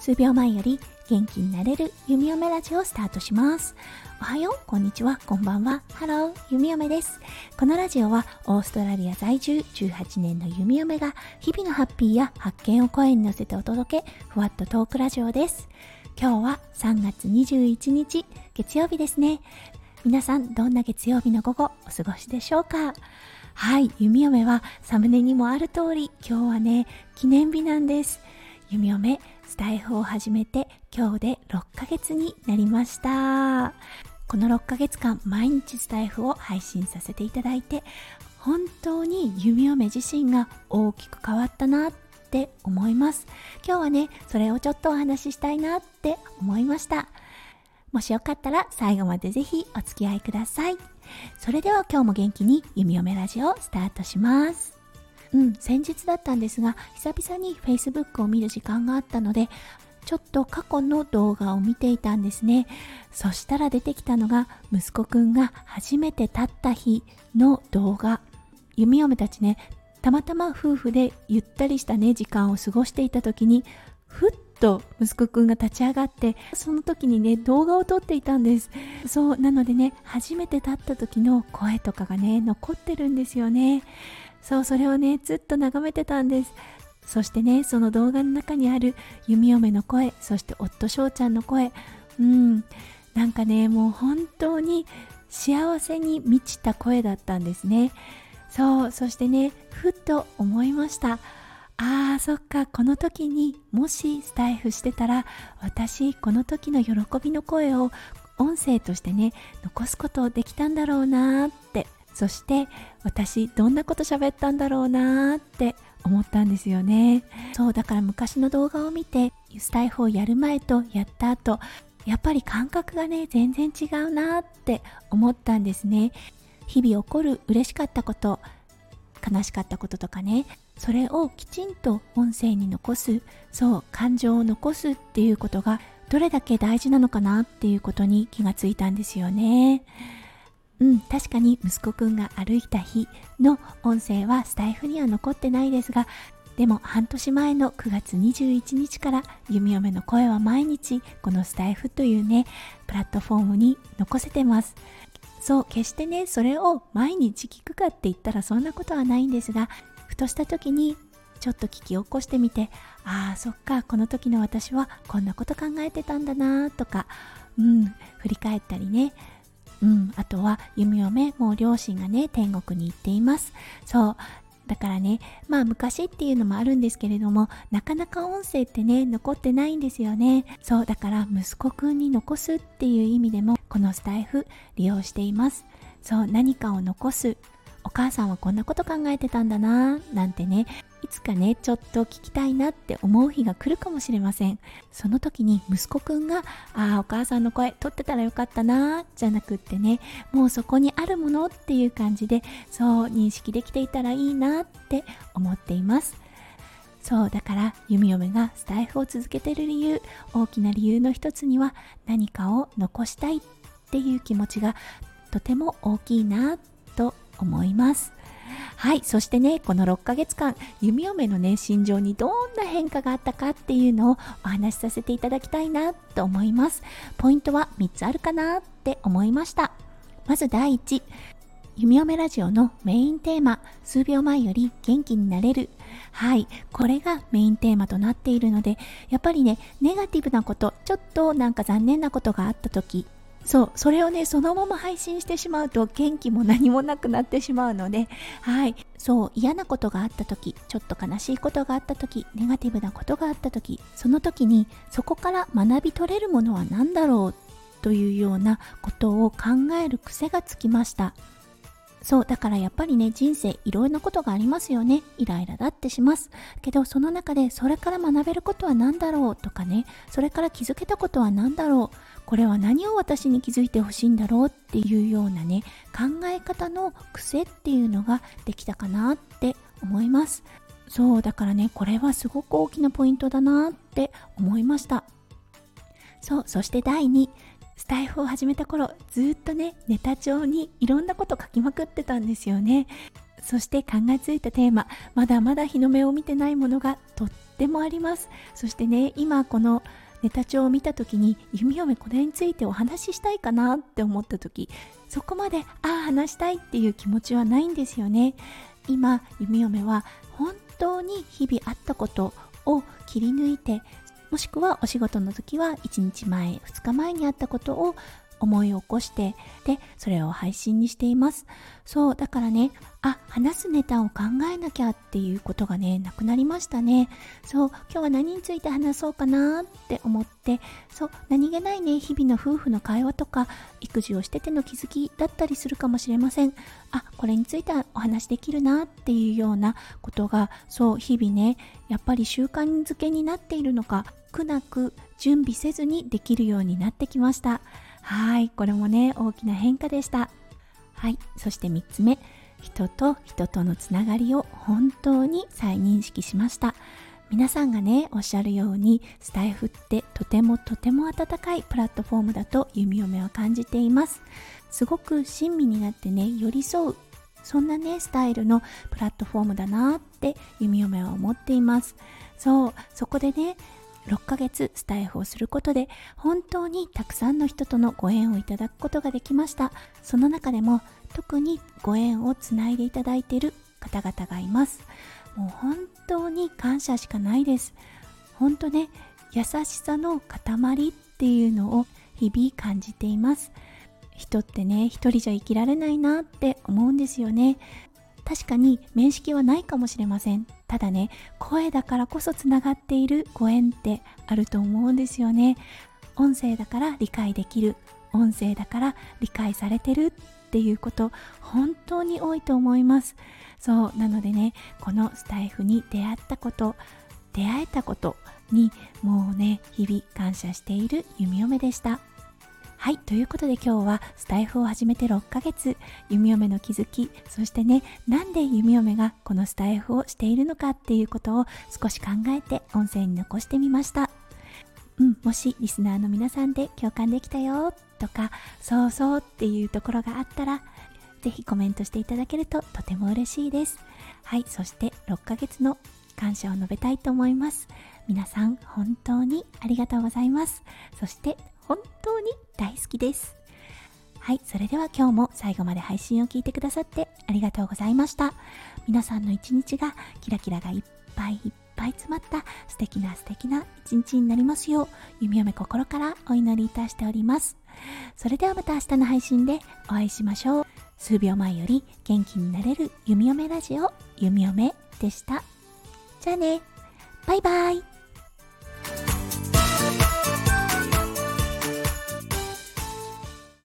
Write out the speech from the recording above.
数秒前より元気になれるゆみよめラジオをスタートします。おはよう、こんにちは、こんばんは。ハロー、ゆみよめです。このラジオはオーストラリア在住18年のゆみよめが日々のハッピーや発見を声に乗せてお届け、ふわっとトークラジオです。今日は3月21日、月曜日ですね。皆さん、どんな月曜日の午後お過ごしでしょうか？はい、ゆみよめはサムネにもある通り、今日はね、記念日なんです。弓嫁スタイフを始めて今日で6ヶ月になりました。この6ヶ月間毎日スタイフを配信させていただいて本当に弓嫁自身が大きく変わったなって思います。今日はねそれをちょっとお話ししたいなって思いました。もしよかったら最後までぜひお付き合いください。それでは今日も元気に弓嫁ラジオスタートしますうん、先日だったんですが、久々に Facebook を見る時間があったので、ちょっと過去の動画を見ていたんですね。そしたら出てきたのが、息子くんが初めて立った日の動画。弓嫁たちね、たまたま夫婦でゆったりしたね、時間を過ごしていた時に、ふっと息子くんが立ち上がって、その時にね、動画を撮っていたんです。そう、なのでね、初めて立った時の声とかがね、残ってるんですよね。そうそれをねずっと眺めてたんです。そしてねその動画の中にある弓嫁の声そして夫翔ちゃんの声。うん。なんかねもう本当に幸せに満ちた声だったんですね。そうそしてねふっと思いました。あーそっか。この時にもしスタイフしてたら私この時の喜びの声を音声としてね残すことできたんだろうなって。そして私どんなこと喋ったんだろうなーって思ったんですよね。そうだから昔の動画を見てスタイフをやる前とやった後やっぱり感覚がね全然違うなって思ったんですね。日々起こる嬉しかったこと悲しかったこととかね。それをきちんと音声に残すそう感情を残すっていうことがどれだけ大事なのかなっていうことに気がついたんですよね。うん、確かに息子くんが歩いた日の音声はスタイフには残ってないですが、でも半年前の9月21日から弓嫁の声は毎日このスタイフというね、プラットフォームに残せてます。そう、決してね、それを毎日聞くかって言ったらそんなことはないんですが、ふとした時にちょっと聞き起こしてみて、ああ、そっか、この時の私はこんなこと考えてたんだなとか、うん、振り返ったりね、うん、あとは弓嫁もう両親がね天国に行っています。そう。だからねまあ昔っていうのもあるんですけれどもなかなか音声ってね残ってないんですよね。そう。だから息子くんに残すっていう意味でもこのスタイフ利用しています。そう。何かを残す。お母さんはこんなこと考えてたんだななんてねいつかねちょっと聞きたいなって思う日が来るかもしれません。その時に息子くんが「ああお母さんの声取ってたらよかったな」じゃなくってねもうそこにあるものっていう感じでそう認識できていたらいいなって思っています。そうだから弓嫁がスタイフを続けてる理由大きな理由の一つには何かを残したいっていう気持ちがとても大きいなと思います。はいそしてねこの6ヶ月間弓嫁のね心情にどんな変化があったかっていうのをお話しさせていただきたいなと思います。ポイントは3つあるかなって思いました。まず第1弓嫁ラジオのメインテーマ数秒前より元気になれる。はいこれがメインテーマとなっているのでやっぱりねネガティブなことちょっとなんか残念なことがあった時そうそれをねそのまま配信してしまうと元気も何もなくなってしまうのではい。そう嫌なことがあった時ちょっと悲しいことがあった時ネガティブなことがあった時その時にそこから学び取れるものは何だろうというようなことを考える癖がつきました。そうだからやっぱりね人生いろんなことがありますよね。イライラだってします。けどその中でそれから学べることは何だろうとかね。それから気づけたことは何だろう。これは何を私に気づいてほしいんだろうっていうようなね考え方の癖っていうのができたかなって思います。そうだからねこれはすごく大きなポイントだなって思いました。そうそして第2スタイフを始めた頃ずっとねネタ帳にいろんなこと書きまくってたんですよね。そして考えついたテーマまだまだ日の目を見てないものがとってもあります。そしてね今このネタ帳を見た時に弓嫁これについてお話ししたいかなって思った時そこまでああ話したいっていう気持ちはないんですよね。今弓嫁は本当に日々あったことを切り抜いてもしくはお仕事の時は1日前2日前にあったことを思い起こしてでそれを配信にしています。そうだからねあ話すネタを考えなきゃっていうことがねなくなりましたね。そう今日は何について話そうかなって思ってそう何気ないね日々の夫婦の会話とか育児をしてての気づきだったりするかもしれません。あこれについてお話できるなっていうようなことがそう日々ねやっぱり習慣づけになっているのか苦なく準備せずにできるようになってきました。はいこれもね大きな変化でした。はいそして3つ目。人と人とのつながりを本当に再認識しました。皆さんがねおっしゃるようにスタイフってとてもとても温かいプラットフォームだと弓嫁は感じています。すごく親身になってね寄り添うそんなねスタイルのプラットフォームだなって弓嫁は思っています。そうそこでね6ヶ月スタイフをすることで本当にたくさんの人とのご縁をいただくことができました。その中でも特にご縁をつないでいただいている方々がいます。もう本当に感謝しかないです。本当ね優しさの塊っていうのを日々感じています。人ってね一人じゃ生きられないなって思うんですよね。確かに面識はないかもしれません。ただね声だからこそつながっているご縁ってあると思うんですよね。音声だから理解できる。音声だから理解されてるっていうこと本当に多いと思います。そうなのでねこのスタイフに出会ったこと出会えたことにもうね日々感謝している弓嫁でした。はい、ということで今日はスタイフを始めて6ヶ月、弓嫁の気づき、そしてね、なんで弓嫁がこのスタイフをしているのかっていうことを少し考えて音声に残してみました。うん、もしリスナーの皆さんで共感できたよとか、そうそうっていうところがあったら、ぜひコメントしていただけるととても嬉しいです。はい、そして6ヶ月の感謝を述べたいと思います。皆さん本当にありがとうございます。そして本当に大好きです。はい、それでは今日も最後まで配信を聞いてくださってありがとうございました。皆さんの一日がキラキラがいっぱいいっぱい詰まった素敵な素敵な一日になりますよう、弓嫁心からお祈りいたしております。それではまた明日の配信でお会いしましょう。数秒前より元気になれる弓嫁ラジオ、弓嫁でした。じゃあね、バイバイ。